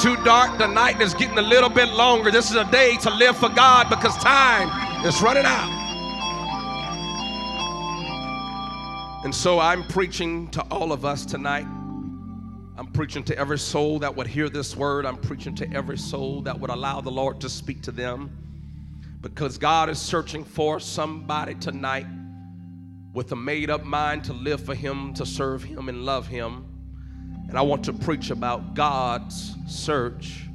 too dark. The night is getting a little bit longer. This is a day to live for God because time is running out. And so I'm preaching to all of us tonight. I'm preaching to every soul that would hear this word. I'm preaching to every soul that would allow the Lord to speak to them. Because God is searching for somebody tonight with a made up mind to live for Him, to serve Him, and love Him. And I want to preach about God's search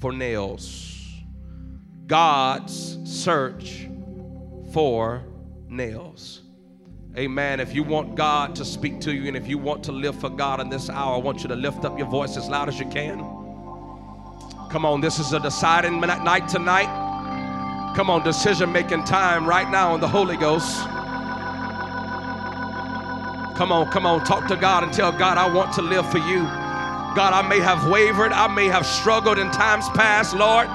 for nails. God's search for nails. Amen. If you want God to speak to you and if you want to live for God in this hour, I want you to lift up your voice as loud as you can. Come on, this is a deciding night tonight. Come on, decision making time right now in the Holy Ghost. Come on, come on, talk to God and tell God, I want to live for you. God, I may have wavered, I may have struggled in times past, Lord,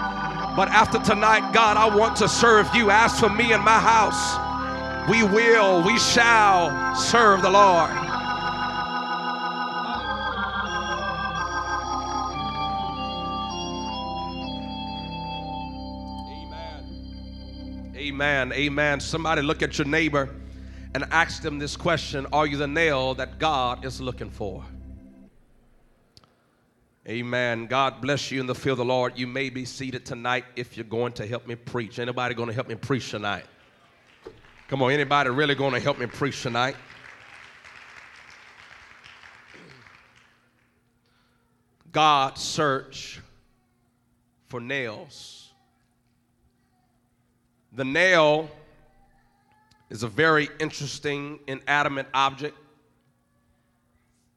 but after tonight, God, I want to serve you. Ask for me and my house we will, we shall serve the Lord. Amen. Amen. Amen. Somebody look at your neighbor and ask them this question Are you the nail that God is looking for? Amen. God bless you in the field of the Lord. You may be seated tonight if you're going to help me preach. Anybody going to help me preach tonight? Come on, anybody really going to help me preach tonight? God search for nails. The nail is a very interesting inanimate object.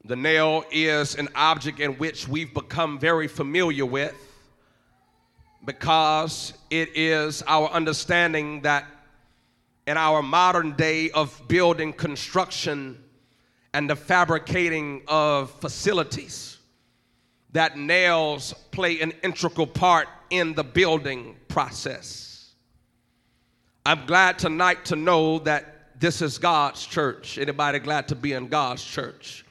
The nail is an object in which we've become very familiar with because it is our understanding that in our modern day of building construction and the fabricating of facilities that nails play an integral part in the building process. I'm glad tonight to know that this is God's church. Anybody glad to be in God's church?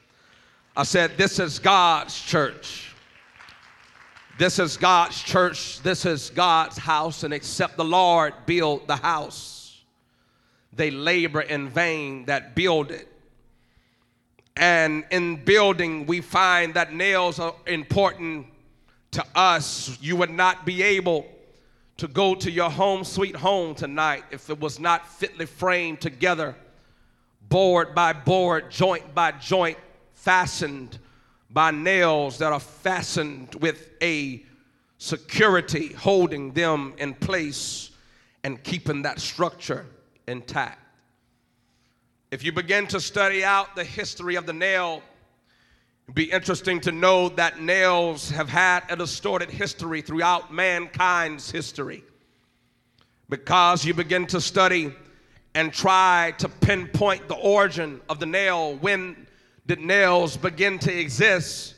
I said, This is God's church. This is God's church. This is God's house. And except the Lord build the house, they labor in vain that build it. And in building, we find that nails are important to us. You would not be able to go to your home sweet home tonight if it was not fitly framed together, board by board, joint by joint, fastened by nails that are fastened with a security holding them in place and keeping that structure intact. If you begin to study out the history of the nail, it'd be interesting to know that nails have had a distorted history throughout mankind's history. Because you begin to study and try to pinpoint the origin of the nail, when did nails begin to exist?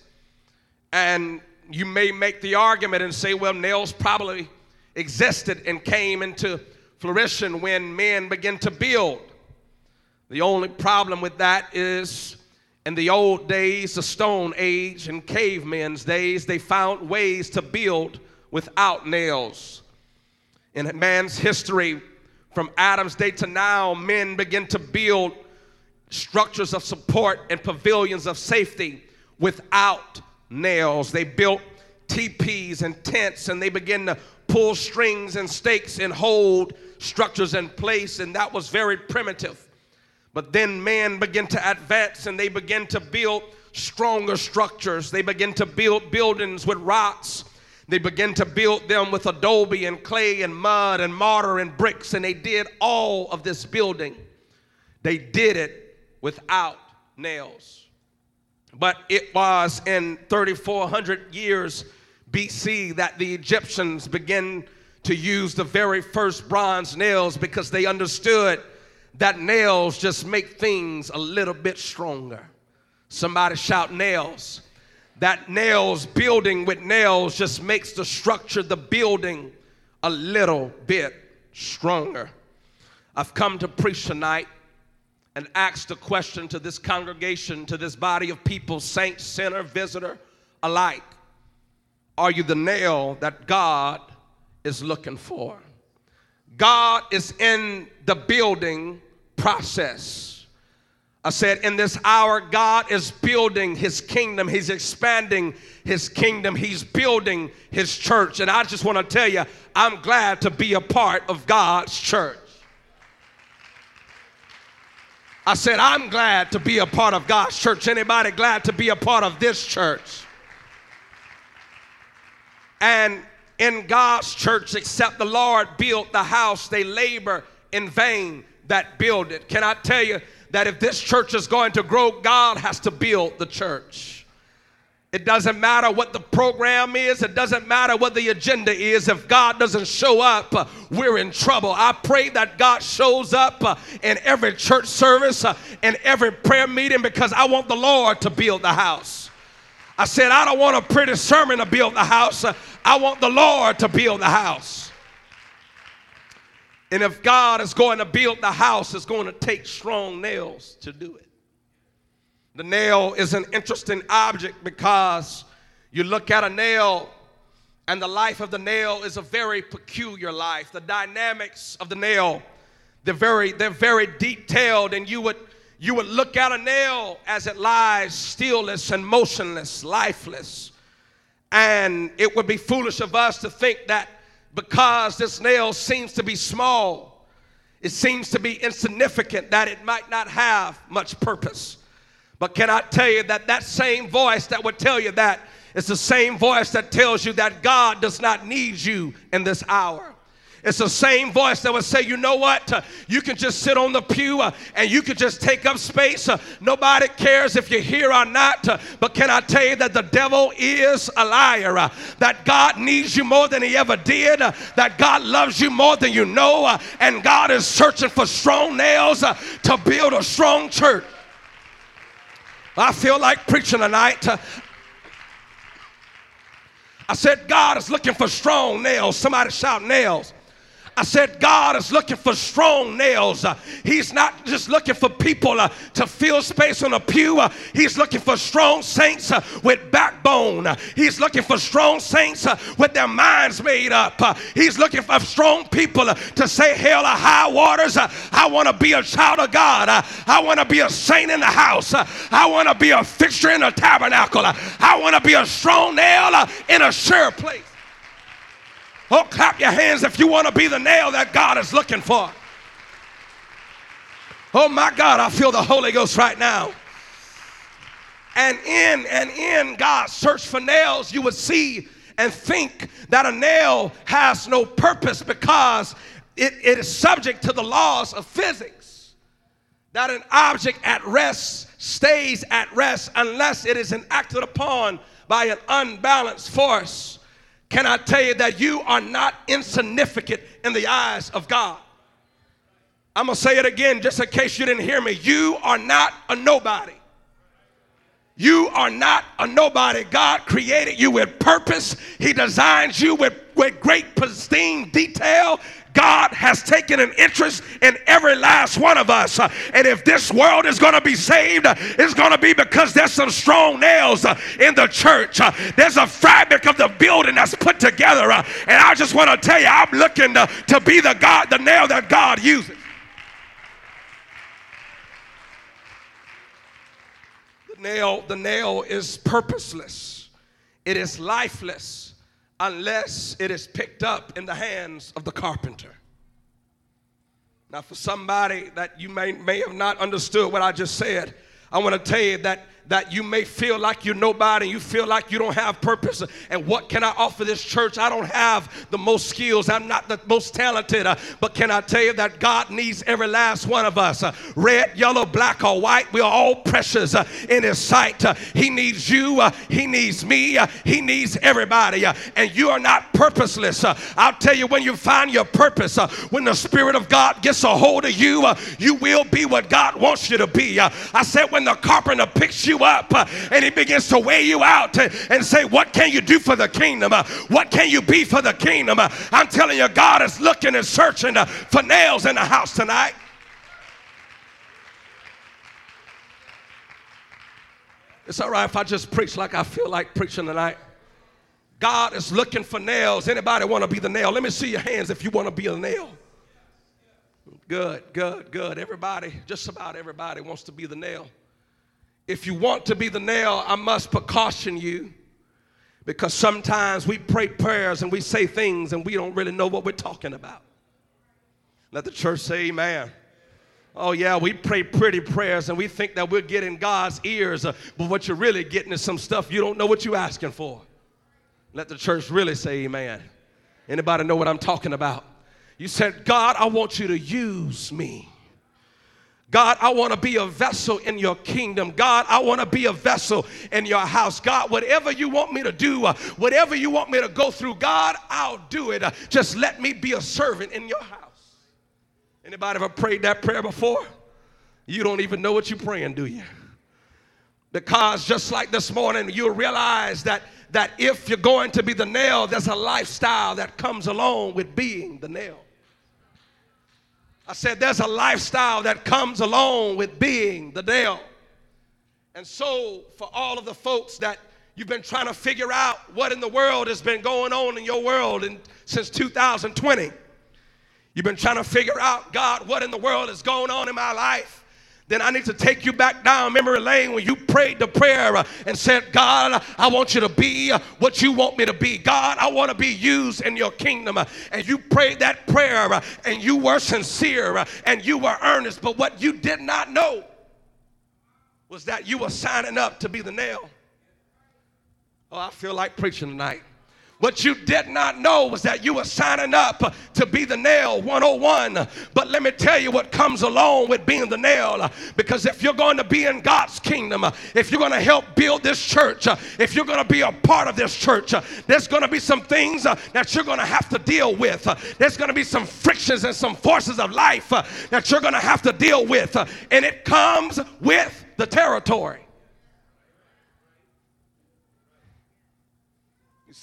And you may make the argument and say, well, nails probably existed and came into fruition when men began to build. The only problem with that is in the old days, the Stone Age and cavemen's days, they found ways to build without nails. In man's history, from Adam's day to now, men begin to build structures of support and pavilions of safety without nails. They built teepees and tents and they began to pull strings and stakes and hold structures in place, and that was very primitive. But then man began to advance and they began to build stronger structures. They began to build buildings with rocks. They began to build them with adobe and clay and mud and mortar and bricks, and they did all of this building. They did it without nails. But it was in 3,400 years BC that the Egyptians began to use the very first bronze nails because they understood that nails just make things a little bit stronger. Somebody shout nails. That nails, building with nails, just makes the structure, the building, a little bit stronger. I've come to preach tonight and ask the question to this congregation, to this body of people, saint, sinner, visitor alike. Are you the nail that God is looking for? God is in the building process. I said, in this hour, God is building his kingdom. He's expanding his kingdom. He's building his church. And I just want to tell you, I'm glad to be a part of God's church. I said, I'm glad to be a part of God's church. Anybody glad to be a part of this church? And in God's church, except the Lord built the house, they labor in vain that build it. Can I tell you that if this church is going to grow, God has to build the church. It doesn't matter what the program is. It doesn't matter what the agenda is. If God doesn't show up, we're in trouble. I pray that God shows up in every church service, and every prayer meeting, because I want the Lord to build the house. I said, I don't want a pretty sermon to build the house. I want the Lord to build the house. And if God is going to build the house, it's going to take strong nails to do it. The nail is an interesting object because you look at a nail and the life of the nail is a very peculiar life. The dynamics of the nail, they're very, they're very detailed, and you would you would look at a nail as it lies steelless and motionless, lifeless. And it would be foolish of us to think that because this nail seems to be small, it seems to be insignificant, that it might not have much purpose. But can I tell you that that same voice that would tell you that is the same voice that tells you that God does not need you in this hour. It's the same voice that would say, you know what? Uh, you can just sit on the pew uh, and you can just take up space. Uh, nobody cares if you're here or not. But can I tell you that the devil is a liar? That God needs you more than he ever did. That God loves you more than you know. and God is searching for strong nails to build a strong church. I feel like preaching tonight. I said, God is looking for strong nails. Somebody shout nails. I said, God is looking for strong nails. Uh, he's not just looking for people uh, to fill space on a pew. Uh, he's looking for strong saints uh, with backbone. Uh, he's looking for strong saints uh, with their minds made up. he's looking for strong people to say, Hell or high waters, I want to be a child of God. I want to be a saint in the house. I want to be a fixture in the tabernacle. I want to be a strong nail in a sure place. Oh, clap your hands if you want to be the nail that God is looking for. Oh my God, I feel the Holy Ghost right now. And in and in God's search for nails, you would see and think that a nail has no purpose because it, it is subject to the laws of physics. That an object at rest stays at rest unless it is enacted upon by an unbalanced force. Can I tell you that you are not insignificant in the eyes of God? I'm going to say it again just in case you didn't hear me. You are not a nobody. You are not a nobody. God created you with purpose. He designed you with, with great pristine detail. God has taken an interest in every last one of us. And if this world is going to be saved, it's going to be because there's some strong nails in the church. There's a fabric of the building that's put together. And I just want to tell you, I'm looking to, to be the God, the nail that God uses. The nail, the nail is purposeless. It is lifeless unless it is picked up in the hands of the carpenter. Now, for somebody that you may, may have not understood what I just said, I want to tell you that that you may feel like you're nobody, you feel like you don't have purpose. And what can I offer this church? I don't have the most skills, I'm not the most talented, but can I tell you that God needs every last one of us? Uh, red, yellow, black, or white, we are all precious in His sight. He needs you, He needs me, He needs everybody. and you are not purposeless. I'll tell you, when you find your purpose, when the Spirit of God gets a hold of you, you will be what God wants you to be. I said, when the carpenter picks you you up uh, and he begins to weigh you out and say, What can you do for the kingdom? Uh, what can you be for the kingdom? Uh, I'm telling you, God is looking and searching for nails in the house tonight. It's all right if I just preach like I feel like preaching tonight. God is looking for nails. Anybody want to be the nail? Let me see your hands if you want to be a nail. Good, good, good. Everybody, just about everybody wants to be the nail. If you want to be the nail, I must precaution you because sometimes we pray prayers and we say things and we don't really know what we're talking about. Let the church say amen. Oh, yeah, we pray pretty prayers and we think that we're getting God's ears, uh, but what you're really getting is some stuff you don't know what you're asking for. Let the church really say amen. Anybody know what I'm talking about? You said, God, I want you to use me. God, I want to be a vessel in your kingdom. God, I want to be a vessel in your house. God, whatever you want me to do, uh, whatever you want me to go through, God, I'll do it. Uh, just let me be a servant in your house. Anybody ever prayed that prayer before? You don't even know what you're praying, do you? Because just like this morning, you'll realize that, that if you're going to be the nail, there's a lifestyle that comes along with being the nail. I said, there's a lifestyle that comes along with being the nail. And so, for all of the folks that you've been trying to figure out what in the world has been going on in your world in, since 2020, you've been trying to figure out, God, what in the world is going on in my life then I need to take you back down memory lane when you prayed the prayer uh, and said, God, I want you to be uh, what you want me to be. God, I want to be used in your kingdom. Uh, and you prayed that prayer and you were sincere and you were earnest. But what you did not know was that you were signing up to be the nail. Oh, I feel like preaching tonight. What you did not know was that you were signing up to be the nail 101. But let me tell you what comes along with being the nail. Because if you're going to be in God's kingdom, if you're going to help build this church, if you're going to be a part of this church, there's going to be some things that you're going to have to deal with. There's going to be some frictions and some forces of life that you're going to have to deal with. And it comes with the territory.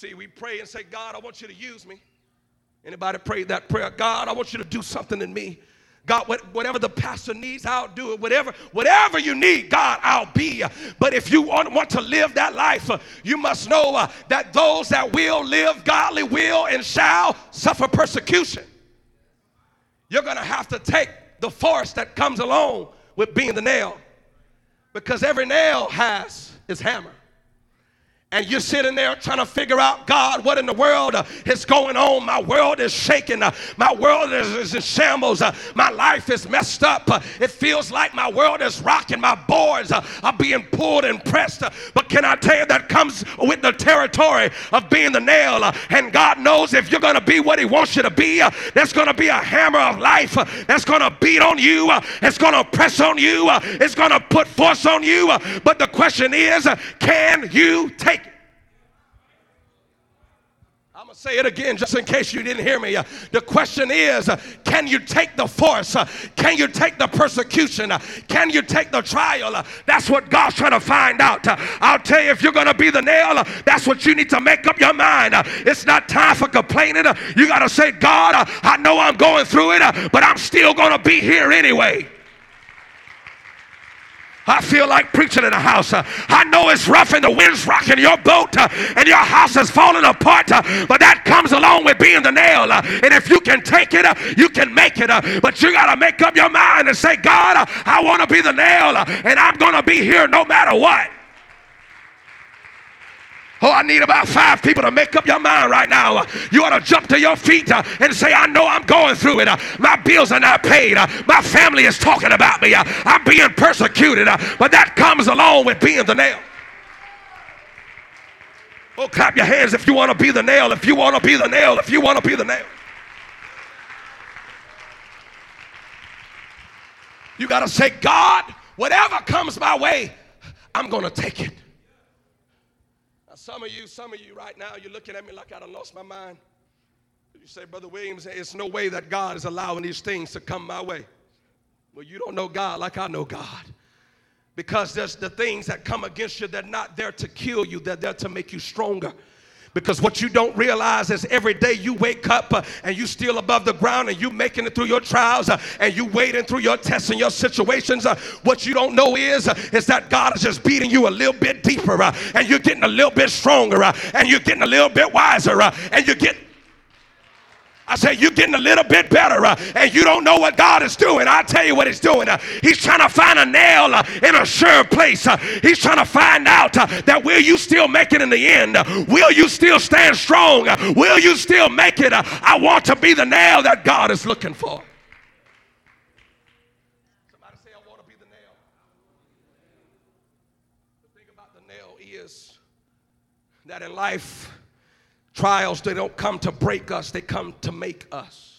See, we pray and say, God, I want you to use me. Anybody prayed that prayer? God, I want you to do something in me. God, whatever the pastor needs, I'll do it. Whatever, whatever you need, God, I'll be. But if you want, to live that life, uh, you must know uh, that those that will live godly will and shall suffer persecution. You're going to have to take the force that comes along with being the nail, because every nail has its hammer and you're sitting there trying to figure out, God, what in the world is going on? My world is shaking. My world is, in shambles. My life is messed up. It feels like my world is rocking. My boards are being pulled and pressed. But can I tell you, that comes with the territory of being the nail. and God knows if you're going to be what He wants you to be, there's going to be a hammer of life that's going to beat on you. it's going to press on you. it's going to put force on you. but the question is, can you take say it again just in case you didn't hear me. The question is can you take the force? Can you take the persecution? Can you take the trial? That's what God's trying to find out. I'll tell you, if you're going to be the nail, that's what you need to make up your mind. It's not time for complaining. You got to say, God, I know I'm going through it, but I'm still going to be here anyway. I feel like preaching in the house. Uh, I know it's rough and the wind's rocking your boat uh, and your house is falling apart, uh, but that comes along with being the nail. and if you can take it, you can make it. but you got to make up your mind and say, God, I want to be the nail and I'm going to be here no matter what. Oh, I need about five people to make up your mind right now. You ought to jump to your feet uh, and say, I know I'm going through it. Uh, my bills are not paid. Uh, my family is talking about me. I'm being persecuted. But that comes along with being the nail. Oh, clap your hands if you want to be the nail. If you want to be the nail. If you want to be the nail. You got to say, God, whatever comes my way, I'm going to take it. Some of you, some of you right now, you're looking at me like I done lost my mind. You say, Brother Williams, it's no way that God is allowing these things to come my way. Well, you don't know God like I know God. Because there's the things that come against you, they're not there to kill you, they're there to make you stronger. Because what you don't realize is every day you wake up uh, and you still above the ground and you making it through your trials uh, and you wading through your tests and your situations. Uh, what you don't know is is that God is just beating you a little bit deeper and you're getting a little bit stronger and you're getting a little bit wiser and you get I say, you're getting a little bit better uh, and you don't know what God is doing. I'll tell you what He's doing. Uh, he's trying to find a nail uh, in a sure place. Uh, he's trying to find out uh, that will you still make it in the end? will you still stand strong? will you still make it? I want to be the nail that God is looking for. Somebody say, I want to be the nail. The thing about the nail is that in life, Trials, they don't come to break us, they come to make us.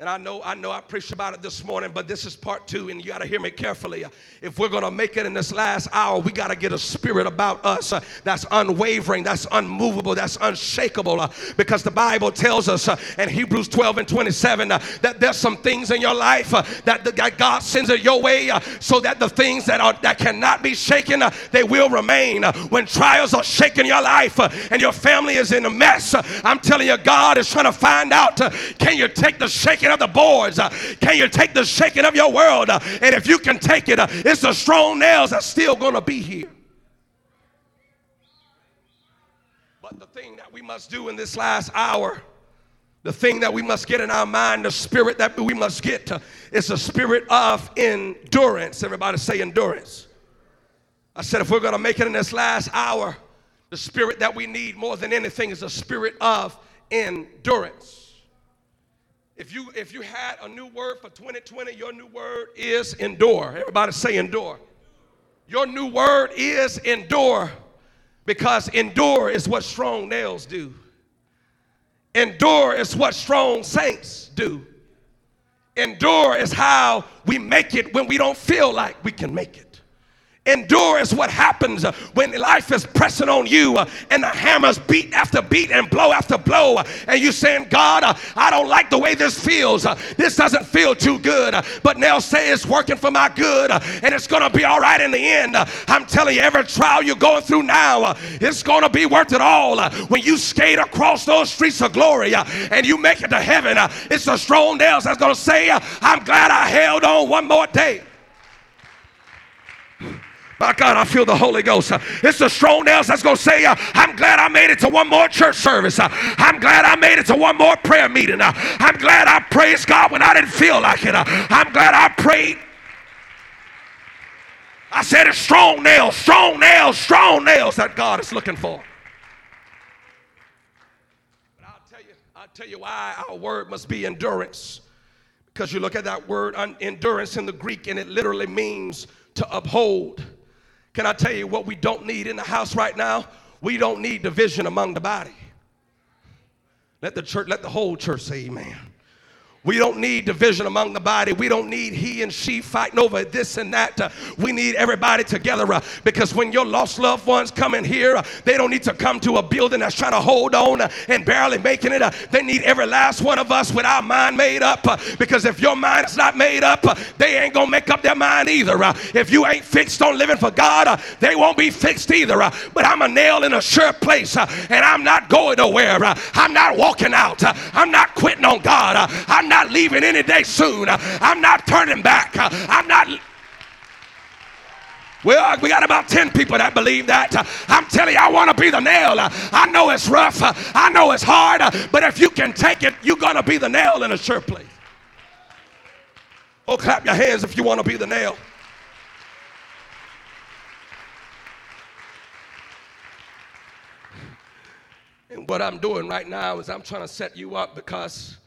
And I know, I know I preached about it this morning, but this is part two, and you got to hear me carefully. If we're going to make it in this last hour, we got to get a spirit about us uh, that's unwavering, that's unmovable, that's unshakable. Uh, because the Bible tells us uh, in Hebrews 12 and 27 uh, that there's some things in your life that, that God sends it your way so that the things that, are, that cannot be shaken, they will remain. when trials are shaking your life and your family is in a mess, I'm telling you, God is trying to find out can you take the shaking shaking of the boards? Uh, can you take the shaking of your world? Uh, and if you can take it, uh, it's the strong nails that's still going to be here. But the thing that we must do in this last hour, the thing that we must get in our mind, the spirit that we must get, to, is a spirit of endurance. Everybody say endurance. I said, if we're going to make it in this last hour, the spirit that we need more than anything is a spirit of endurance. If you if you had a new word for 2020, your new word is endure. Everybody say endure. Your new word is endure because endure is what strong nails do. Endure is what strong saints do. Endure is how we make it when we don't feel like we can make it. Endure is what happens uh, when life is pressing on you uh, and the hammers beat after beat and blow after blow. Uh, and you saying, God, uh, I don't like the way this feels. Uh, this doesn't feel too good. Uh, but now say it's working for my good and it's to be all right in the end. I'm telling you, every trial you're going through now, it's to be worth it all. When you skate across those streets of glory and you make it to heaven, it's the strong nails that's to say, I'm glad I held on one more day. My God, I feel the Holy Ghost. It's the strong nails that's going to say, uh, I'm glad I made it to one more church service. Uh, I'm glad I made it to one more prayer meeting. Uh, I'm glad I praised God when I didn't feel like it. I'm glad I prayed. I said it's strong nails, strong nails, strong nails that God is looking for. But I'll tell you, I'll tell you why our word must be endurance. Because you look at that word endurance in the Greek, and it literally means to uphold. Can I tell you what we don't need in the house right now? We don't need division among the body. Let the church, let the whole church say amen. We don't need division among the body. We don't need he and she fighting over this and that. Uh, we need everybody together uh, because when your lost loved ones come in here, uh, they don't need to come to a building that's trying to hold on uh, and barely making it. Uh, they need every last one of us with our mind made up uh, because if your mind is not made up, they ain't going to make up their mind either. if you ain't fixed on living for God, they won't be fixed either. but I'm a nail in a sure place and I'm not going nowhere. I'm not walking out. I'm not quitting on God. I'm not leaving any day soon. I'm not turning back. I'm not. Well, we got about 10 people that believe that. I'm telling you, I want to be the nail. I know it's rough. I know it's hard. But if you can take it, you're going to be the nail in a sure place. Oh, clap your hands if you want to be the nail. And what I'm doing right now is I'm trying to set you up because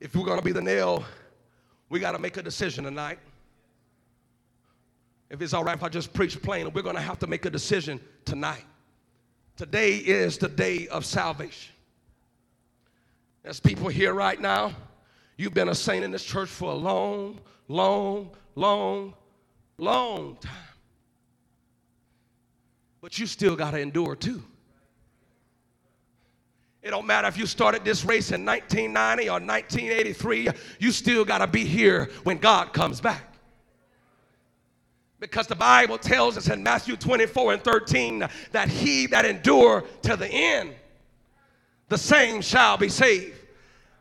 if we're going to be the nail, we got to make a decision tonight. If it's all right if I just preach plain, we're going to have to make a decision tonight. Today is the day of salvation. There's people here right now. You've been a saint in this church for a long, long, long, long time. But you still got to endure too. It don't matter if you started this race in 1990 or 1983, you still got to be here when God comes back. Because the Bible tells us in Matthew 24 and 13 that he that endure to the end, the same shall be saved.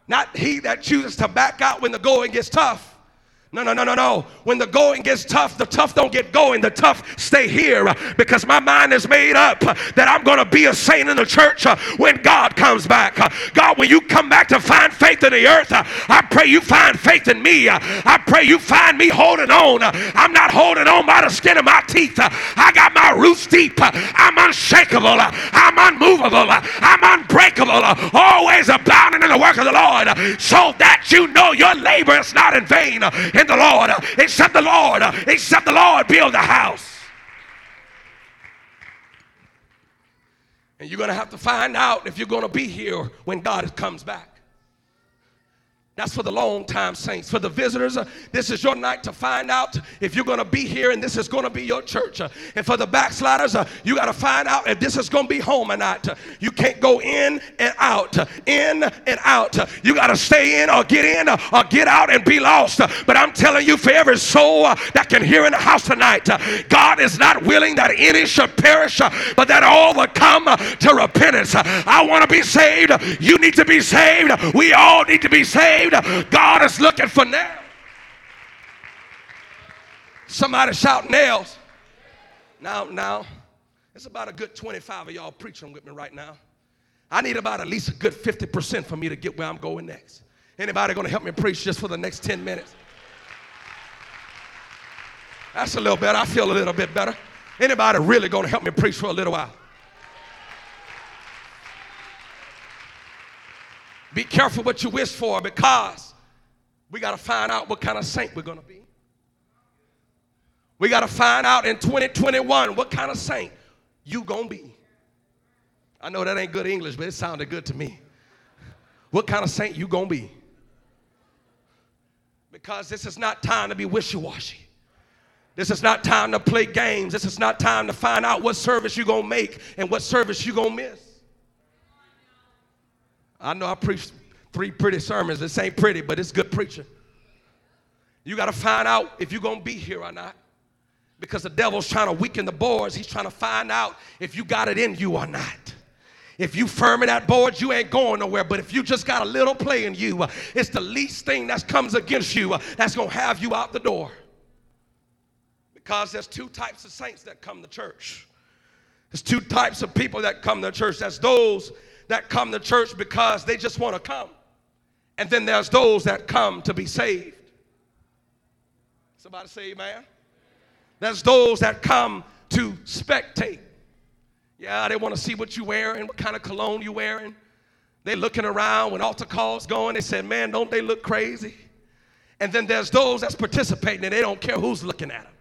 Not he that chooses to back out when the going gets tough. No, no, no, no, no. When the going gets tough, the tough don't get going. The tough stay here uh, because my mind is made up that I'm going to be a saint in the church uh, when God comes back. Uh, God, when you come back to find faith in the earth, I pray you find faith in me. I pray you find me holding on. I'm not holding on by the skin of my teeth. I got my roots deep. I'm unshakable. I'm unmovable. I'm unbreakable. Always abounding in the work of the Lord so that you know your labor is not in vain in the Lord, except the Lord, except the Lord build the house. And you're going to have to find out if you're going to be here when God comes back. That's for the long time saints. For the visitors, uh, this is your night to find out if you're going to be here and this is going to be your church. Uh, and for the backsliders, uh, you got to find out if this is going to be home or not. Uh, you can't go in and out, uh, in and out. Uh, you got to stay in or get in or get out and be lost. But I'm telling you, for every soul that can hear in the house tonight, God is not willing that any should perish, but that all will come to repentance. I want to be saved. You need to be saved. We all need to be saved saved. God is looking for nails. Somebody shout nails. Now, now, it's about a good 25 of y'all preaching with me right now. I need about at least a good 50% for me to get where I'm going next. Anybody to help me preach just for the next 10 minutes? That's a little better. I feel a little bit better. Anybody really to help me preach for a little while? Be careful what you wish for because we got to find out what kind of saint we're going to be. We got to find out in 2021 what kind of saint you going to be. I know that ain't good English, but it sounded good to me. What kind of saint you going to be? Because this is not time to be wishy-washy. This is not time to play games. This is not time to find out what service you're going to make and what service you're going to miss. I know I preached three pretty sermons. This ain't pretty, but it's good preaching. You got to find out if you're going to be here or not. Because the devil's trying to weaken the boards. He's trying to find out if you got it in you or not. If you firm in that board, you ain't going nowhere. But if you just got a little play in you, uh, it's the least thing that comes against you uh, that's going to have you out the door. Because there's two types of saints that come to church. There's two types of people that come to church. That's those that come to church because they just want to come. And then there's those that come to be saved. Somebody say amen. There's those that come to spectate. Yeah, they want to see what you're wearing, what kind of cologne you're wearing. They looking around when altar calls going. They said, man, don't they look crazy? And then there's those that's participating and they don't care who's looking at them.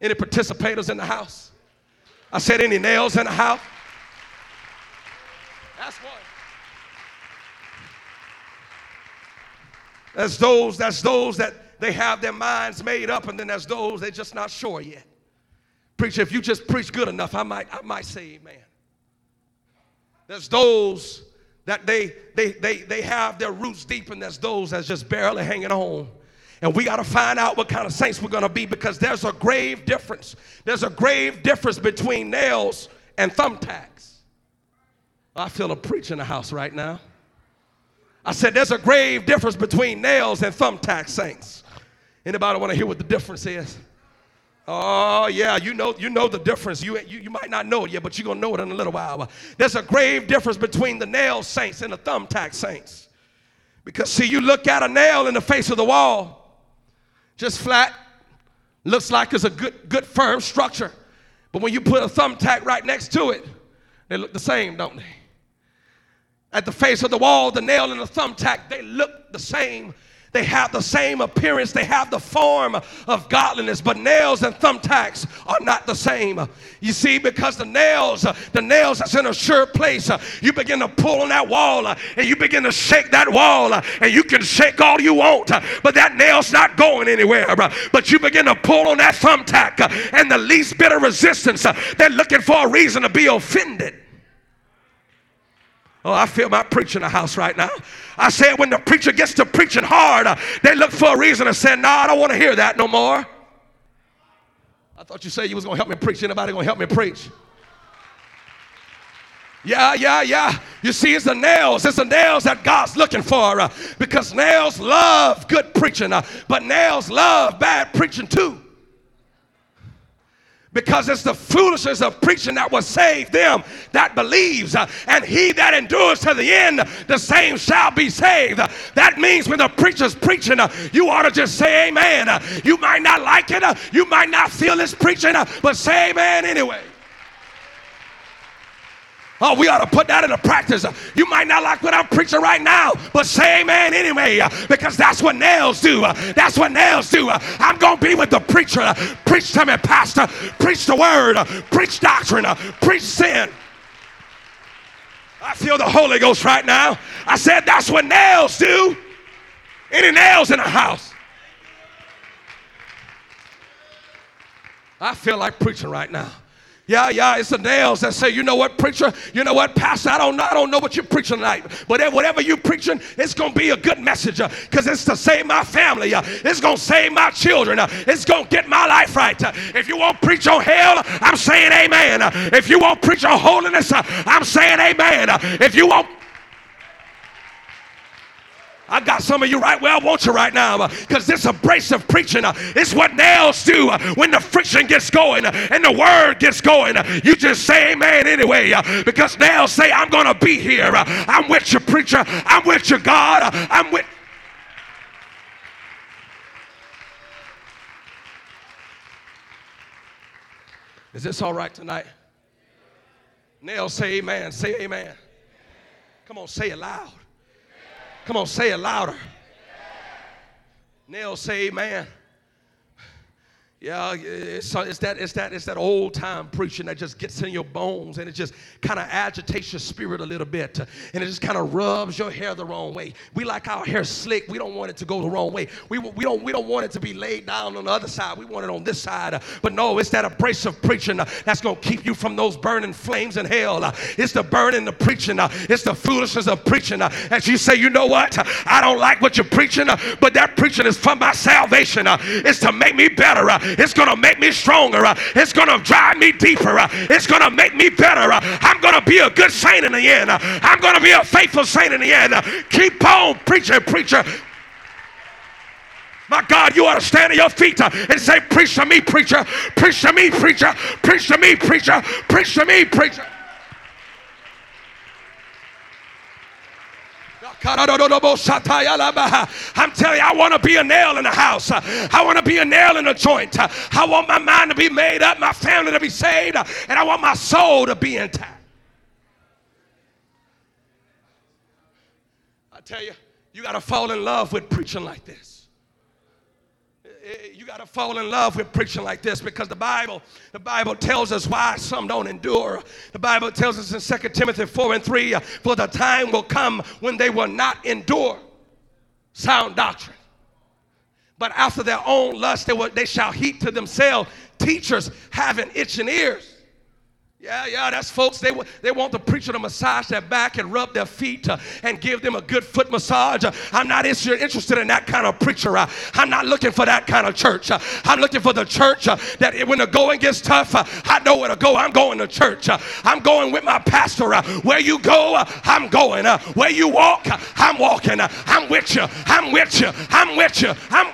Any participators in the house? I said, any nails in the house? That's one. There's those, that's those that they have their minds made up, and then there's those they're just not sure yet. Preacher, if you just preach good enough, I might, I might say amen. There's those that they they they they have their roots deep, and there's those that's just barely hanging on. And we got to find out what kind of saints we're going to be because there's a grave difference. There's a grave difference between nails and thumbtacks. I feel a preach in the house right now. I said there's a grave difference between nails and thumbtack saints. Anybody want to hear what the difference is? Oh yeah, you know you know the difference. You, you, you might not know it yet, but you're gonna know it in a little while. There's a grave difference between the nail saints and the thumbtack saints. Because see, you look at a nail in the face of the wall, just flat, looks like it's a good, good firm structure. But when you put a thumbtack right next to it, they look the same, don't they? At the face of the wall, the nail and the thumbtack, they look the same. They have the same appearance, they have the form of godliness, but nails and thumbtacks are not the same. You see, because the nails, the nails that's in a sure place, you begin to pull on that wall and you begin to shake that wall, and you can shake all you want, but that nail's not going anywhere. But you begin to pull on that thumbtack, and the least bit of resistance, they're looking for a reason to be offended. Oh, I feel my preacher in the house right now. I said when the preacher gets to preaching hard, uh, they look for a reason to say, no, nah, I don't want to hear that no more. I thought you said you was gonna help me preach. Anybody gonna help me preach? Yeah, yeah, yeah. You see, it's the nails. It's the nails that God's looking for uh, because nails love good preaching, uh, but nails love bad preaching too. Because it's the foolishness of preaching that will save them that believes. Uh, and he that endures to the end, the same shall be saved. That means when the preacher's preaching, uh, you ought to just say amen. Uh, you might not like it, you might not feel this preaching, but say amen anyway. Oh, we ought to put that into practice. You might not like what I'm preaching right now, but say amen anyway, uh, because that's what nails do. Uh, that's what nails do. Uh. I'm going to be with the preacher. Preach to me, pastor. Preach the word. Preach doctrine. Preach sin. I feel the Holy Ghost right now. I said that's what nails do. Any nails in the house? I feel like preaching right now. Yeah, yeah, it's the nails that say, you know what, preacher, you know what, pastor, I don't know, I don't know what you're preaching tonight. But whatever you're preaching, it's gonna be a good message because uh, it's to save my family. Uh, it's gonna save my children. Uh, it's gonna get my life right. If you won't preach on hell, I'm saying amen. If you won't preach on holiness, I'm saying amen. if you won't I got some of you right where I want you right now because this abrasive preaching uh, is what nails do uh, when the friction gets going uh, and the word gets going. You just say amen anyway because nails say, I'm going to be here. I'm with you, preacher. I'm with you, God. I'm with. Is this all right tonight? Nails say amen. Say amen. Come on, say it loud. Come on, say it louder. Nail say amen. Yeah, it's, it's, that, it's, that, it's that old time preaching that just gets in your bones and it just kind of agitates your spirit a little bit and it just kind of rubs your hair the wrong way. We like our hair slick. We don't want it to go the wrong way. We, we, don't, we don't want it to be laid down on the other side. We want it on this side. But no, it's that abrasive preaching that's going to keep you from those burning flames in hell. It's the burning, the preaching. It's the foolishness of preaching. As you say, you know what? I don't like what you're preaching, but that preaching is for my salvation. It's to make me better. It's going to make me stronger. It's going to drive me deeper. It's going to make me better. I'm going to be a good saint in the end. I'm going to be a faithful saint in the end. Keep on preaching, preacher. My God, you ought to stand on your feet and say, Preach to me, preacher. Preach to me, preacher. Preach to me, preacher. Preach to me, preacher. I'm telling you, I want to be a nail in the house. I want to be a nail in the joint. I want my mind to be made up, my family to be saved, and I want my soul to be intact. I tell you, you got to fall in love with preaching like this. Eh, you got to fall in love with preaching like this because the Bible, the Bible tells us why some don't endure. The Bible tells us in 2 Timothy 4 and 3, for the time will come when they will not endure sound doctrine. But after their own lust, they, will, they shall heap to themselves teachers having itching ears. Yeah, yeah, that's folks. They, they want the preacher to massage their back and rub their feet uh, and give them a good foot massage. Uh, I'm not interested in that kind of preacher. Uh, I'm not looking for that kind of church. Uh, I'm looking for the church uh, that when the going gets tough, uh, I know where to go. I'm going to church. I'm going with my pastor. where you go, I'm going. where you walk, I'm walking. I'm with you. I'm with you. I'm with you. I'm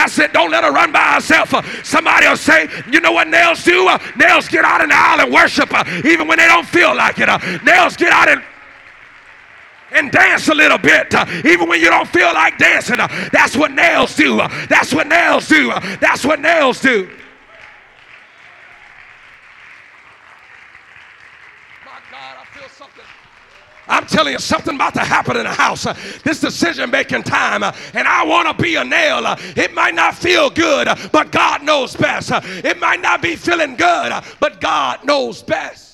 I said, don't let her run by herself. Uh, somebody will say, you know what nails do? Uh, nails get out in the aisle and worship uh, even when they don't feel like it. Nails get out and and dance a little bit, uh, even when you don't feel like dancing. Uh, that's what nails do. Uh, that's what nails do. That's what nails do. I'm telling you, something about to happen in the house. Uh, this decision making time, uh, and I want to be a nail. Uh, it might not feel good, but God knows best. It might not be feeling good, but God knows best.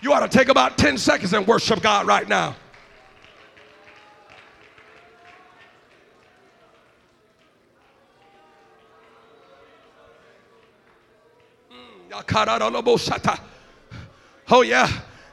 You ought to take about 10 seconds and worship God right now. Mm, Oh, yeah.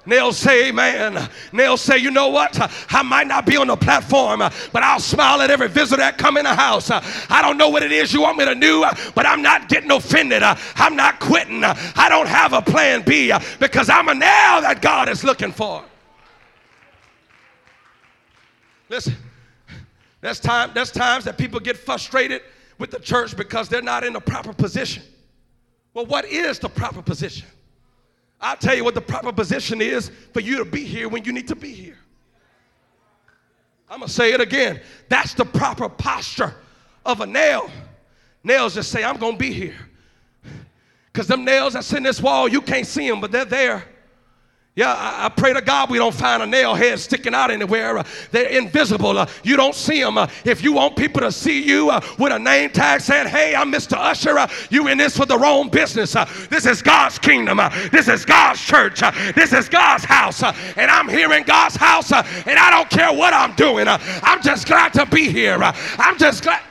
Nails say amen. Nails say, you know what? I might not be on the platform, but I'll smile at every visitor that come in the house. I don't know what it is you want me to do, but I'm not getting offended. I'm not quitting. I don't have a plan B because I'm a nail that God is looking for. Listen, there's, time, there's times that people get frustrated with the church because they're not in the proper position. Well, what is the proper position? I'll tell you what the proper position is for you to be here when you need to be here. I'm going to say it again. That's the proper posture of a nail. Nails just say, I'm going to be here. Because them nails that's in this wall, you can't see them, but they're there. Yeah, I, I, pray to God we don't find a nail head sticking out anywhere. Uh, they're invisible. Uh, you don't see them. Uh, if you want people to see you uh, with a name tag saying, hey, I'm Mr. Usher, uh, you in this for the wrong business. Uh, this is God's kingdom. this is God's church. this is God's house. and I'm here in God's house, and I don't care what I'm doing. I'm just glad to be here. I'm just glad.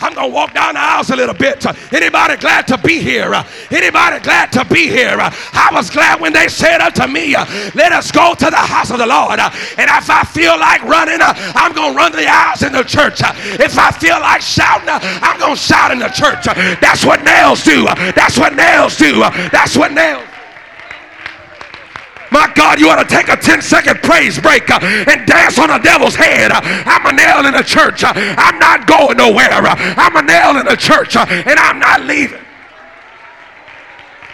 I'm going to walk down the aisles a little bit. Anybody glad to be here? Anybody glad to be here? I was glad when they said unto me, Let us go to the house of the Lord. And if I feel like running, I'm going to run the aisles in the church. If I feel like shouting, I'm going to shout in the church. That's what nails do. That's what nails do. That's what nails my God, you ought to take a 10 second praise break uh, and dance on the devil's head. Uh, I'm a nail in the church. Uh, I'm not going nowhere. Uh, I'm a nail in the church uh, and I'm not leaving.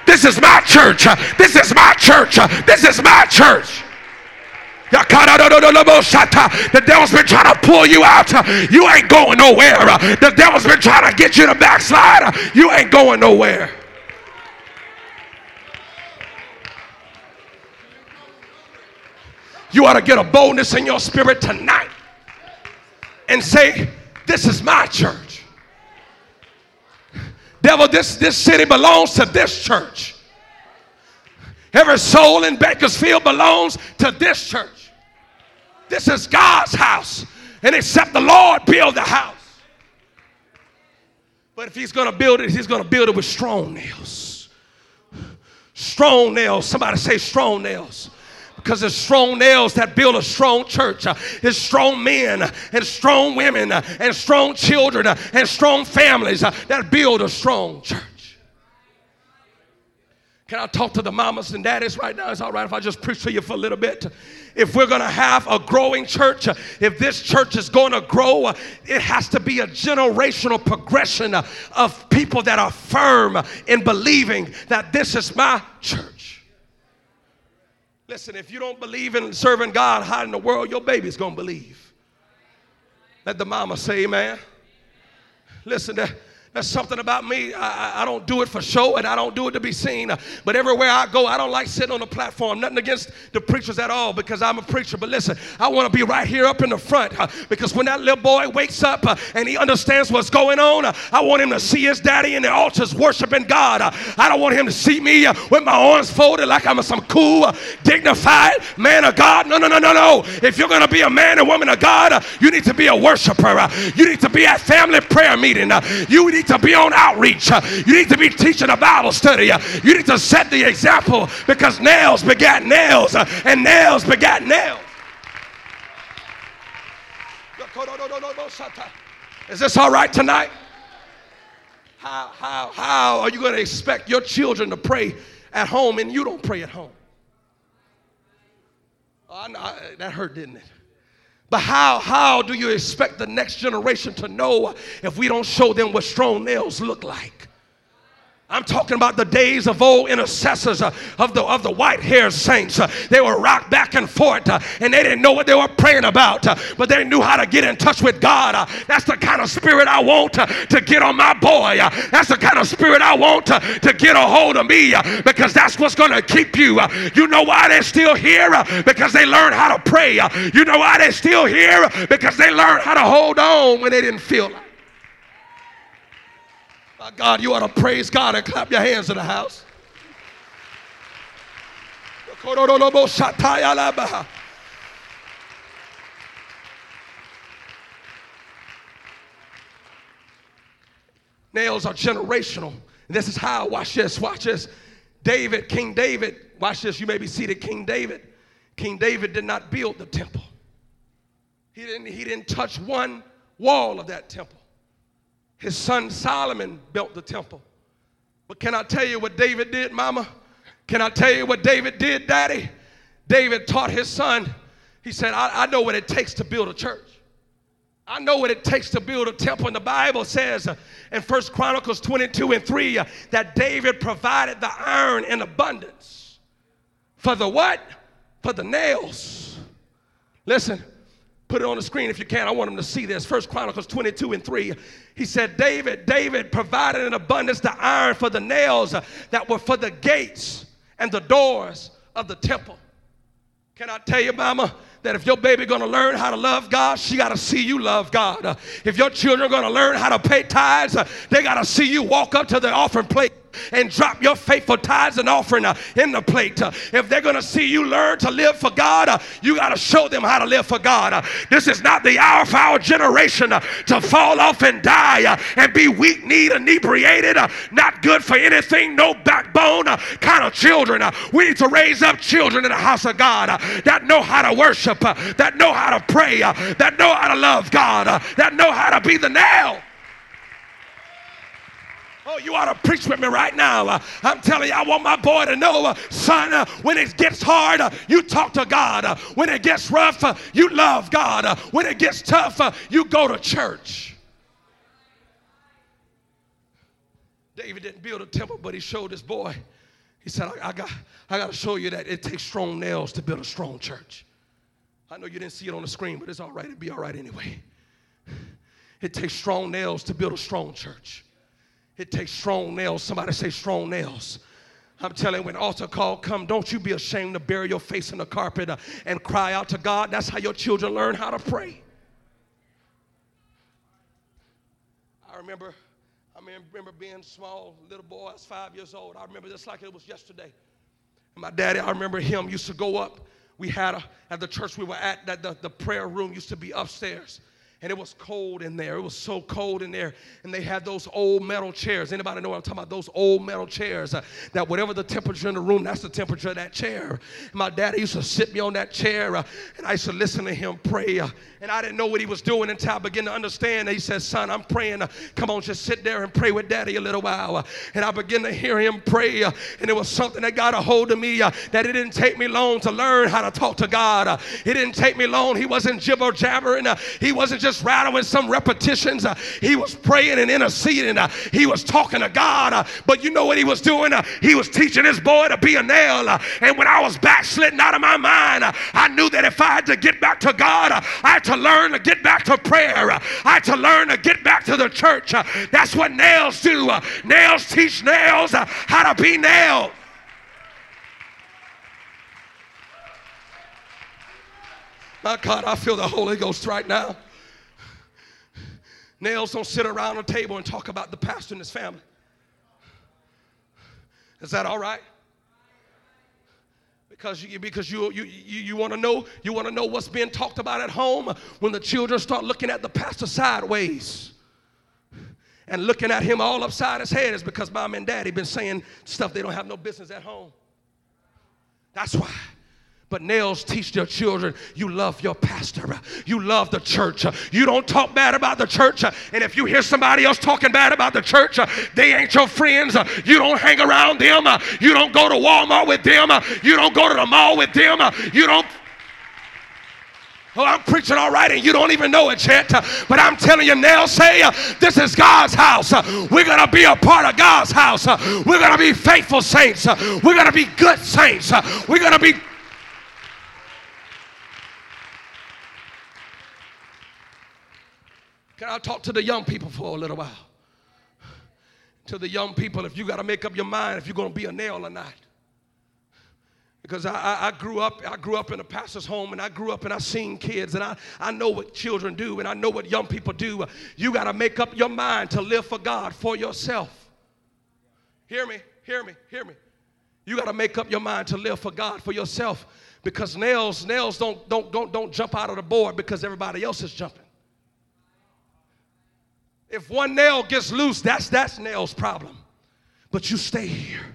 This is my church. Uh, this is my church. This is my church. The devil's been trying to pull you out. You ain't going nowhere. The devil's been trying to get you to backslide. You ain't going nowhere. You ought to get a boldness in your spirit tonight and say, This is my church. Devil, this, this city belongs to this church. Every soul in Bakersfield belongs to this church. This is God's house. And except the Lord build the house. But if he's going to build it, he's going to build it with strong nails. Strong nails. Somebody say strong nails because it's strong nails that build a strong church. Uh, it's strong men uh, and strong women uh, and strong children and strong families that build a strong church. Can I talk to the mamas and daddies right now? It's all right if I just preach to you for a little bit. If we're going to have a growing church, if this church is going to grow, it has to be a generational progression of people that are firm in believing that this is my church. Listen, if you don't believe in serving God, how in the world your baby's gonna believe? Let the mama say amen. Listen, there's something about me. I, I, don't do it for show and I don't do it to be seen. But everywhere I go, I don't like sitting on the platform. Nothing against the preachers at all because I'm a preacher. But listen, I want to be right here up in the front uh, because when that little boy wakes up uh, and he understands what's going on, uh, I want him to see his daddy in the altars worshiping God. I don't want him to see me with my arms folded like I'm some cool, dignified man of God. No, no, no, no, no. If you're going to be a man and woman of God, you need to be a worshiper. you need to be at family prayer meeting. you need need to be on outreach. You need to be teaching a Bible study. You need to set the example because nails begat nails uh, and nails begat nails. Is this all right tonight? How, how, how are you going to expect your children to pray at home and you don't pray at home? Oh, I, I, that hurt, didn't it? But how, how do you expect the next generation to know if we don't show them what strong nails look like? I'm talking about the days of old intercessors uh, of the of the white haired saints. Uh, they were rocked back and forth, uh, and they didn't know what they were praying about, uh, but they knew how to get in touch with God. Uh, that's the kind of spirit I want uh, to get on my boy. that's the kind of spirit I want to get a hold of me, because that's what's going to keep you. you know why they're still here? because they learned how to pray. you know why they're still here? Because they learned how to hold on when they didn't feel like. My God, you ought to praise God and clap your hands in the house. Nails are generational. This is how, watch this, watch this. David, King David, watch this, you may be seated, King David. King David did not build the temple. He didn't, he didn't touch one wall of that temple. His son Solomon built the temple. But can I tell you what David did, mama? Can I tell you what David did, daddy? David taught his son, he said, I, I know what it takes to build a church. I know what it takes to build a temple. And the Bible says uh, in First Chronicles 22 and 3 uh, that David provided the iron in abundance. For the what? For the nails. Listen, put it on the screen if you can. I want them to see this. First Chronicles 22 and 3. He said, David, David provided in abundance the iron for the nails that were for the gates and the doors of the temple. Can I tell you, mama, that if your baby gonna learn how to love God, she gotta see you love God. If your children are gonna learn how to pay tithes, they gotta see you walk up to the offering plate and drop your faithful tithes and offering uh, in the plate. Uh, if they're going to see you learn to live for God, uh, you got to show them how to live for God. Uh, this is not the hour for our generation uh, to fall off and die uh, and be weak kneed, inebriated, not good for anything, no backbone kind of children. we need to raise up children in the house of God that know how to worship, that know how to pray, that know how to love God, that know how to be the nail. Oh, you ought to preach with me right now. Uh, I'm telling you, I want my boy to know, uh, son, uh, when it gets hard, you talk to God. When it gets rough, you love God. when it gets tough, you go to church. David didn't build a temple, but he showed his boy. He said, I, I got, I got to show you that it takes strong nails to build a strong church. I know you didn't see it on the screen, but it's all right. It'll be all right anyway. It takes strong nails to build a strong church. It takes strong nails. Somebody say strong nails. I'm telling you, when altar call come, don't you be ashamed to bury your face in the carpet uh, and cry out to God. That's how your children learn how to pray. I remember, I remember being small, little boy. I was five years old. I remember just like it was yesterday. And my daddy, I remember him used to go up. We had a, at the church we were at, that the, the prayer room used to be upstairs and it was cold in there. It was so cold in there. And they had those old metal chairs. Anybody know what I'm talking about? Those old metal chairs uh, that whatever the temperature in the room, that's the temperature of that chair. My daddy used to sit me on that chair uh, and I used to listen to him pray. Uh, and I didn't know what he was doing until I began to understand. He said, Son, I'm praying. Uh, come on, just sit there and pray with daddy a little while. Uh, and I began to hear him pray. Uh, and it was something that got a hold of me that it didn't take me long to learn how to talk to God. it didn't take me long. He wasn't jibber jabbering. he wasn't just just rattling some repetitions. Uh, he was praying and interceding. Uh, he was talking to God. Uh, but you know what he was doing? Uh, he was teaching his boy to be a nail. Uh, and when I was backsliding out of my mind, uh, I knew that if I had to get back to God, I had to learn to get back to prayer. I had to learn to get back to the church. that's what nails do. nails teach nails how to be nailed. My God, I feel the Holy Ghost right now. Nails don't sit around a table and talk about the pastor and his family. Is that all right? Because you, because you, you, you, you want to know you want to know what's being talked about at home when the children start looking at the pastor sideways and looking at him all upside his head is because mom and daddy been saying stuff they don't have no business at home. That's why. But nails teach their children you love your pastor, you love the church. You don't talk bad about the church. And if you hear somebody else talking bad about the church, they ain't your friends. You don't hang around them. You don't go to Walmart with them. You don't go to the mall with them. You don't Oh, I'm preaching all right, and you don't even know it yet. But I'm telling you now, say, this is God's house. we're going to be a part of God's house. we're going to be faithful saints. we're going to be good saints. we're going to be Can I talk to the young people for a little while? To the young people, if you got to make up your mind if you're going to be a nail or not. Because I, I, I, grew up, I grew up in a pastor's home and I grew up and I seen kids and I, I know what children do and I know what young people do. You got to make up your mind to live for God for yourself. Hear me, hear me, hear me. You got to make up your mind to live for God for yourself because nails, nails don't, don't, don't, don't jump out of the board because everybody else is jumping. If one nail gets loose, that's that's nail's problem. But you stay here.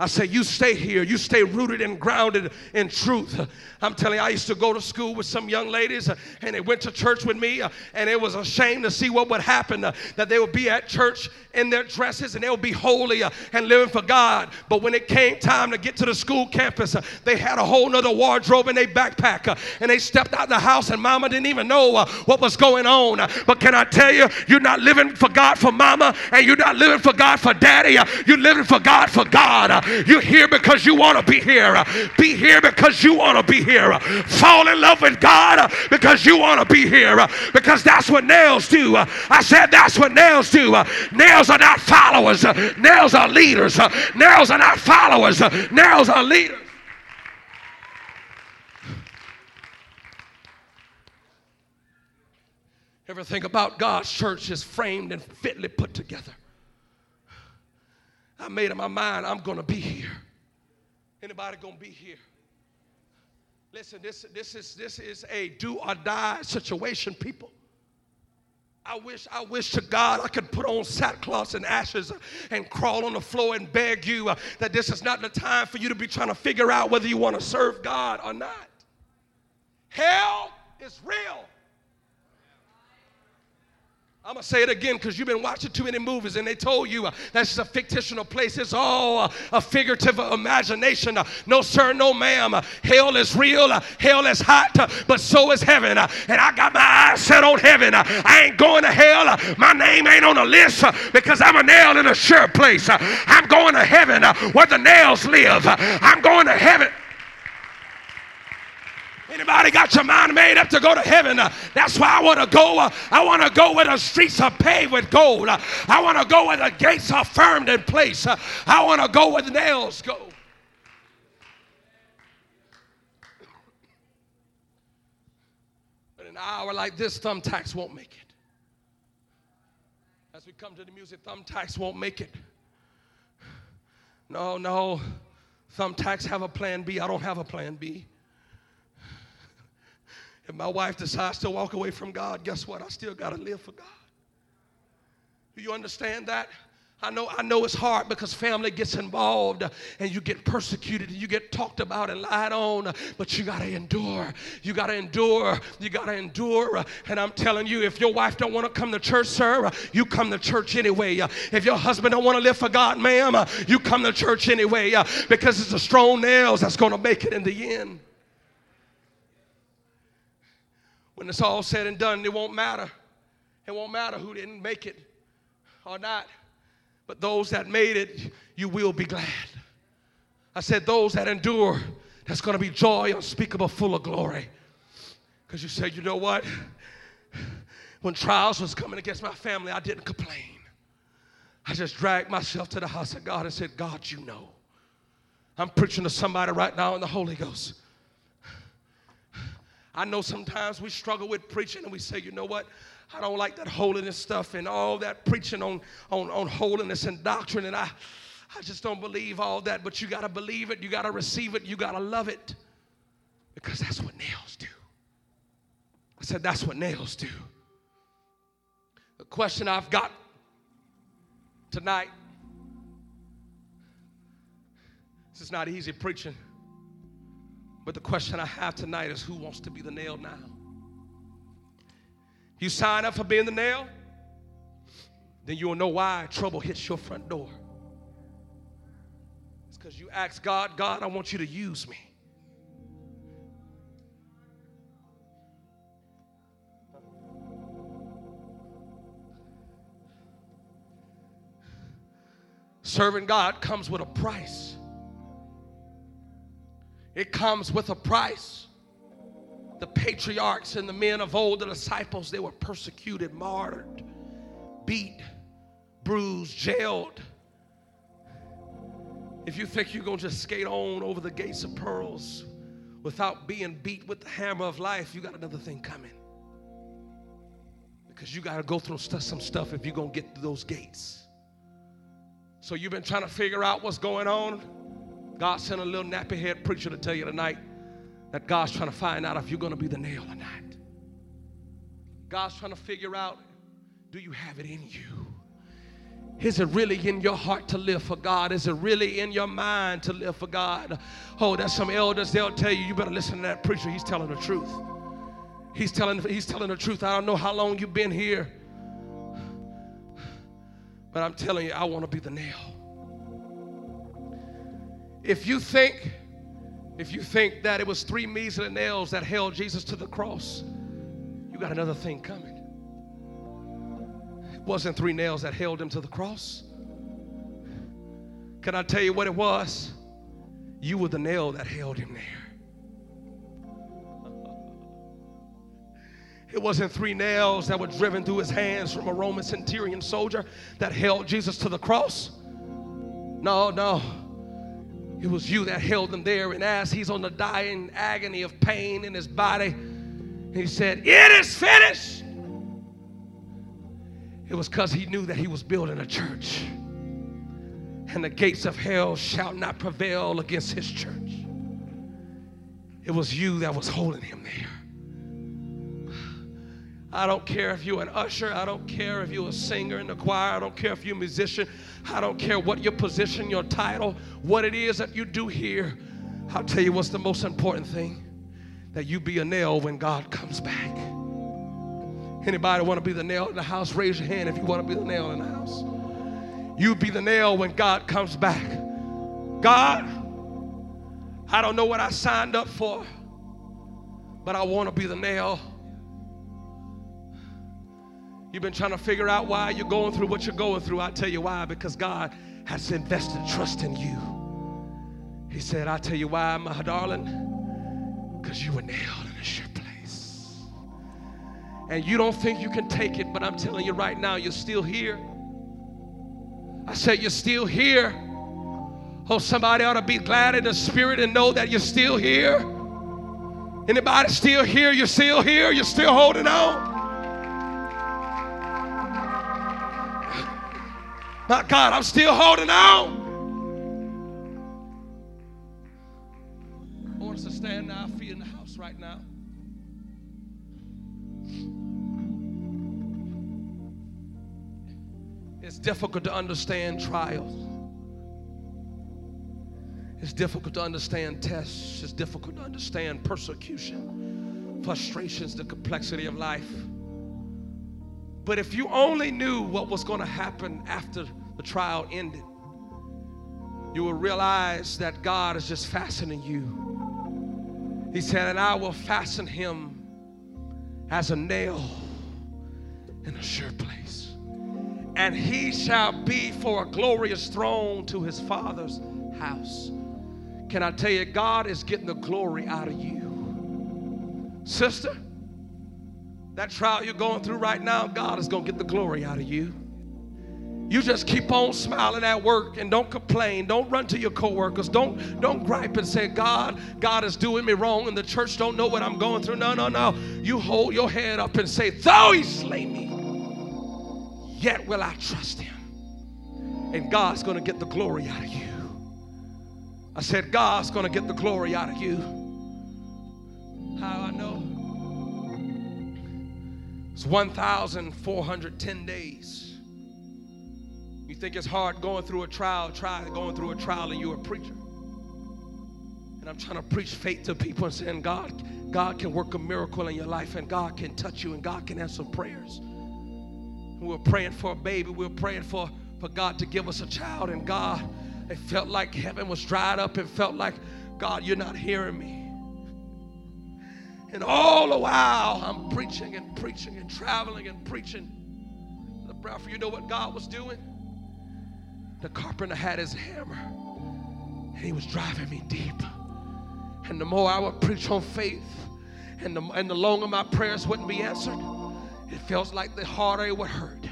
I say, you stay here. You stay rooted and grounded in truth. I'm telling you, I used to go to school with some young ladies uh, and they went to church with me, uh, and it was a shame to see what would happen uh, that they would be at church in their dresses and they would be holy uh, and living for God. But when it came time to get to the school campus, uh, they had a whole nother wardrobe in their backpack uh, and they stepped out the house, and mama didn't even know what was going on. But can I tell you, you're not living for God for mama, and you're not living for God for daddy, you're living for God for God. You're here because you want to be here. Be here because you want to be here. Fall in love with God because you want to be here. Because that's what nails do. I said that's what nails do. Nails are not followers. Nails are leaders. Nails are not followers. Nails are leaders. Everything about God's church is framed and fitly put together. I made up my mind I'm going to be here. Anybody going to be here? Listen, this, this, is, this is a do or die situation, people. I wish, I wish to God I could put on sackcloth and ashes and crawl on the floor and beg you uh, that this is not the time for you to be trying to figure out whether you want to serve God or not. Hell is real. I'm going to say it again because you've been watching too many movies and they told you uh, that's just a fictional place. It's all uh, a figurative imagination. Uh, no, sir, no, ma'am. Uh, hell is real. Uh, hell is hot, uh, but so is heaven. and I got my eyes set on heaven. I ain't going to hell. my name ain't on the list because I'm a nail in a sure place. I'm going to heaven where the nails live. I'm going to heaven. Anybody got your mind made up to go to heaven? Uh, that's why I want to go. Uh, I want to go where the streets are paved with gold. Uh, I want to go where the gates are firmed in place. Uh, I want to go where the nails go. But an hour like this, thumbtacks won't make it. As we come to the music, thumbtacks won't make it. No, no. Thumbtacks have a plan B. I don't have a plan B. If my wife decides to walk away from God, guess what? I still got to live for God. Do you understand that? I know, I know it's hard because family gets involved and you get persecuted and you get talked about and lied on, but you got to endure. You got to endure. You got to endure. And I'm telling you, if your wife don't want to come to church, sir, you come to church anyway. If your husband don't want to live for God, ma'am, you come to church anyway because it's the strong nails that's going to make it in the end. When it's all said and done, it won't matter. It won't matter who didn't make it or not. But those that made it, you will be glad. I said, those that endure, there's going to be joy unspeakable, full of glory. Because you say, you know what? When trials was coming against my family, I didn't complain. I just dragged myself to the house of God and said, God, you know. I'm preaching to somebody right now in the Holy Ghost. I know sometimes we struggle with preaching and we say, you know what? I don't like that holiness stuff and all that preaching on, on, on holiness and doctrine. And I, I just don't believe all that. But you got to believe it. You got to receive it. You got to love it. Because that's what nails do. I said, that's what nails do. The question I've got tonight this is not easy preaching. But the question I have tonight is who wants to be the nail now? You sign up for being the nail, then you'll know why trouble hits your front door. It's because you ask God, God, I want you to use me. Serving God comes with a price. It comes with a price. The patriarchs and the men of old, the disciples, they were persecuted, martyred, beat, bruised, jailed. If you think you're going to just skate on over the gates of pearls without being beat with the hammer of life, you got another thing coming. Because you got to go through some stuff if you're going to get through those gates. So you've been trying to figure out what's going on. God sent a little nappy head preacher to tell you tonight that God's trying to find out if you're going to be the nail or not. God's trying to figure out do you have it in you? Is it really in your heart to live for God? Is it really in your mind to live for God? Oh, there's some elders, they'll tell you, you better listen to that preacher. He's telling the truth. He's telling, he's telling the truth. I don't know how long you've been here, but I'm telling you, I want to be the nail. If you think, if you think that it was three measly nails that held Jesus to the cross, you got another thing coming It wasn't three nails that held him to the cross. Can I tell you what it was? You were the nail that held him there. It wasn't three nails that were driven through his hands from a Roman centurion soldier that held Jesus to the cross. No, no. It was you that held him there. And as he's on the dying agony of pain in his body, he said, It is finished. It was because he knew that he was building a church. And the gates of hell shall not prevail against his church. It was you that was holding him there. I don't care if you're an usher. I don't care if you're a singer in the choir. I don't care if you're a musician. I don't care what your position, your title, what it is that you do here. I'll tell you what's the most important thing that you be a nail when God comes back. Anybody want to be the nail in the house? Raise your hand if you want to be the nail in the house. You be the nail when God comes back. God, I don't know what I signed up for, but I want to be the nail. You've been trying to figure out why you're going through what you're going through. I tell you why, because God has invested trust in you. He said, I tell you why, my darling, because you were nailed in a ship place. and you don't think you can take it, but I'm telling you right now, you're still here. I said, You're still here. Oh, somebody ought to be glad in the spirit and know that you're still here. Anybody still here? You're still here? You're still holding on? My God, I'm still holding on. I want us to stand now, feet in the house right now. It's difficult to understand trials. It's difficult to understand tests. It's difficult to understand persecution, frustrations, the complexity of life. But if you only knew what was going to happen after the trial ended, you will realize that God is just fastening you. He said, And I will fasten him as a nail in a sure place and he shall be for a glorious throne to his father's house. Can I tell you, God is getting the glory out of you. Sister, that trial you're going through right now, God is going to get the glory out of you. You just keep on smiling at work and don't complain. Don't run to your coworkers. Don't don't gripe and say, God, God is doing me wrong and the church don't know what I'm going through. No, no, no. You hold your head up and say, though he slay me, yet will I trust him. And God's going to get the glory out of you. I said, God's going to get the glory out of you. How I know? It's 1,410 days. You think it's hard going through a trial, try going through a trial and you're a preacher. And I'm trying to preach faith to people and saying, God, God can work a miracle in your life and God can touch you and God can answer prayers. We were praying for a baby. We were praying for, for God to give us a child. And God, it felt like heaven was dried up. It felt like, God, you're not hearing me. And all the while, I'm preaching and preaching and traveling and preaching. The brother, you know what God was doing? The carpenter had his hammer and he was driving me deep. And the more I would preach on faith, and the, and the longer my prayers wouldn't be answered, it feels like the harder it would hurt.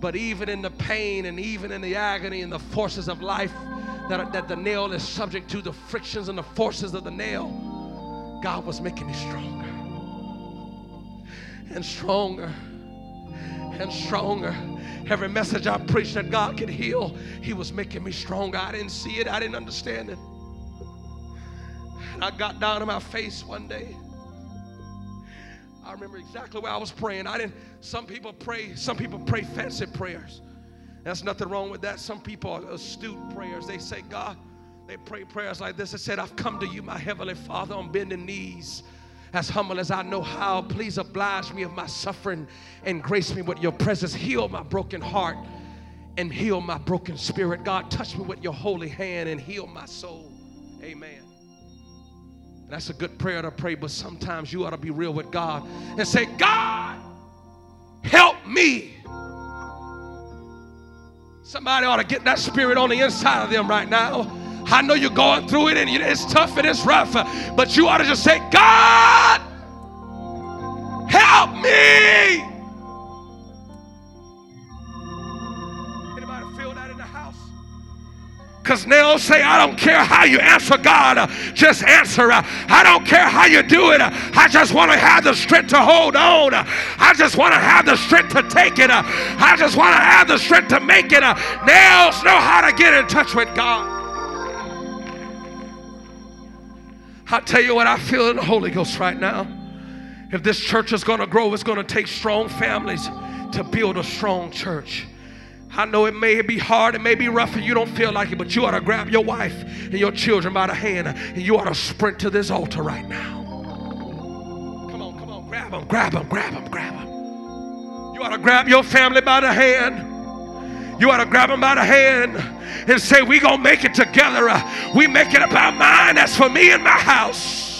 But even in the pain and even in the agony and the forces of life that, that the nail is subject to, the frictions and the forces of the nail, God was making me stronger and stronger and stronger. Every message I preached that God could heal, He was making me stronger. I didn't see it, I didn't understand it. And I got down on my face one day. I remember exactly where I was praying. I didn't, some people pray, some people pray fancy prayers. There's nothing wrong with that. Some people are astute prayers. They say, God, they pray prayers like this. They said, I've come to you, my heavenly Father, on bending knees as humble as I know how. Please oblige me of my suffering and grace me with your presence. Heal my broken heart and heal my broken spirit. God, touch me with your holy hand and heal my soul. Amen. That's a good prayer to pray, but sometimes you ought to be real with God and say, God, help me. Somebody ought to get that spirit on the inside of them right now. I know you're going through it and it's tough and it's rough, but you ought to just say, God, help me. Anybody feel that in the house? Because they'll say, I don't care how you answer God, just answer. I don't care how you do it. I just want to have the strength to hold on. I just want to have the strength to take it. I just want to have the strength to make it. Nails know how to get in touch with God. I tell you what, I feel in the Holy Ghost right now. If this church is going to grow, it's going to take strong families to build a strong church. I know it may be hard, it may be rough, and you don't feel like it, but you ought to grab your wife and your children by the hand and you ought to sprint to this altar right now. Come on, come on, grab them, grab them, grab them, grab them. You ought to grab your family by the hand. You ought to grab them by the hand and say, we going to make it together. Uh, we make it about mine. That's for me and my house.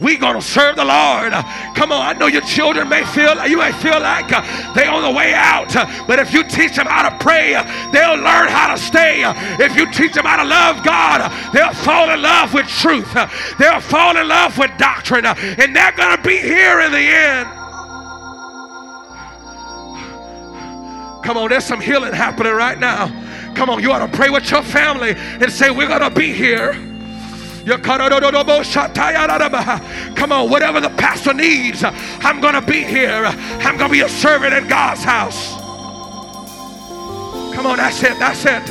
We gonna serve the Lord. Uh, come on, I know your children may feel you may feel like uh, they on the way out, but if you teach them how to pray, they'll learn how to stay. If you teach them how to love God, they'll fall in love with truth. they'll fall in love with doctrine, and they're gonna be here in the end. Come on, there's some healing happening right now. Come on, you ought to pray with your family and say, We're going to be here. Come on, whatever the pastor needs, I'm going to be here. I'm going to be a servant in God's house. Come on, that's it, that's it.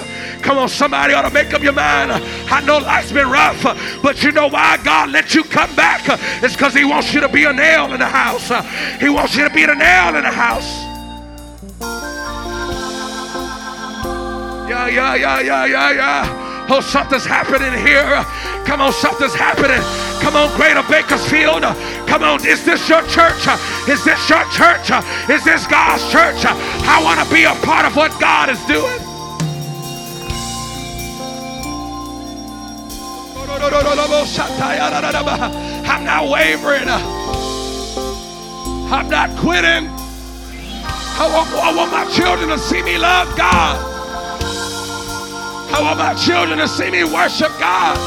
Come on, somebody ought to make up your mind. I know life's been rough, but you know why God let you come back? It's because He wants you to be a nail in the house. He wants you to be a nail in the house. Yeah, yeah, yeah, yeah, yeah, yeah. Oh, something's happening here. Come on, something's happening. Come on, Greater Bakersfield. Come on, is this your church? Is this your church? Is this God's church? I want to be a part of what God is doing. I'm not wavering. I'm not quitting. I want, I want my children to see me love God. I want my children to see me worship God.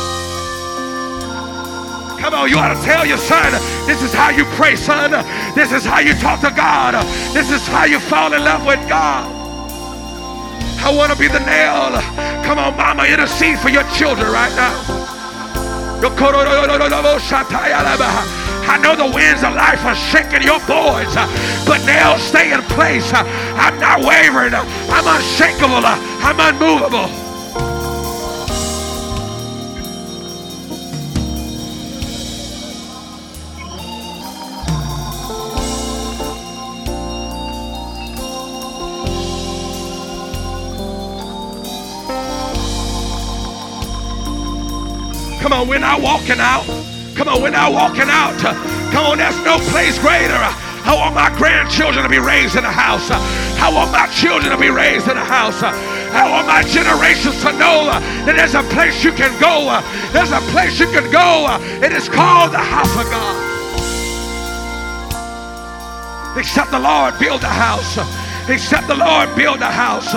Come on, you ought to tell your son, this is how you pray, son. This is how you talk to God. This is how you fall in love with God. I want to be the nail. Come on, mama, intercede for your children right now. I know the winds of life are shaking your boys, but nails stay in place. I'm not wavering. I'm unshakable. I'm unmovable. Come on, we're not walking out. Come on, we're not walking out. Come on, there's no place greater. I want my grandchildren to be raised in a house. I want my children to be raised in a house. I want my generations to know that there's a place you can go. There's a place you can go. It is called the house of God. Except the Lord build a house. Except the Lord build a house.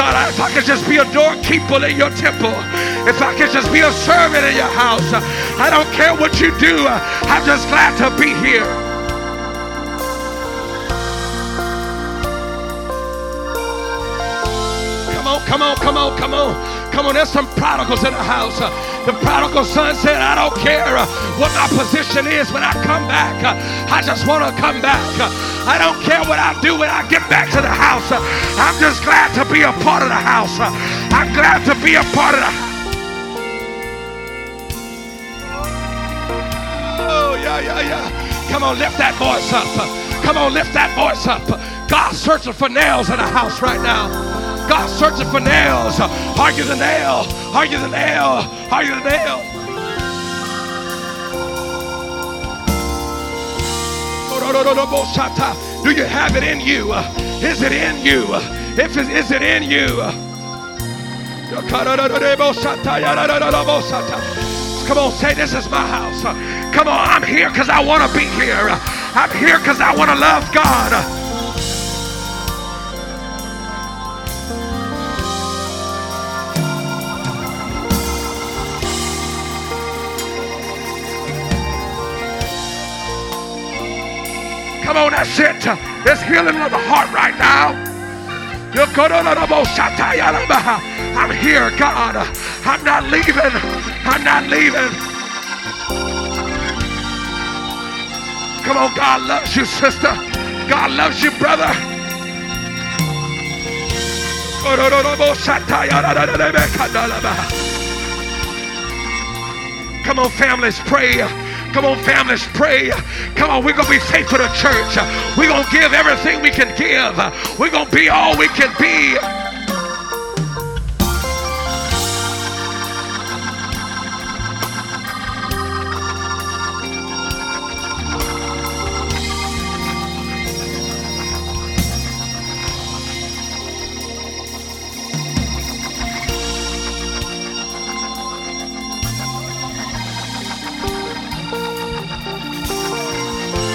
God, if I could just be a doorkeeper in your temple, if I could just be a servant in your house, I don't care what you do. I'm just glad to be here. On, come on, come on, come on. Come on, there's some prodigals in the house. Uh, the prodigal son said, I don't care uh, what my position is when I come back. Uh, I just want to come back. I don't care what I do when I get back to the house. I'm just glad to be a part of the house. I'm glad to be a part of the house. Oh, yeah, yeah, yeah. Come on, lift that voice up. Come on, lift that voice up. God's searching for nails in the house right now. God's searching for nails. Are you the nail? Are you the nail? Are you the nail? Do you have it in you? Is it in you? If it, is it in you? Come on, say this is my house. Come on, I'm here because I want to be here. I'm here because I want to love God. Come on, that's it. There's healing of the heart right now. I'm here, God. I'm not leaving. I'm not leaving. Come on, God loves you, sister. God loves you, brother. Come on, families, pray. Come on, families, pray. Come on, we're going to be faithful to church. We're going to give everything we can give. We're going to be all we can be.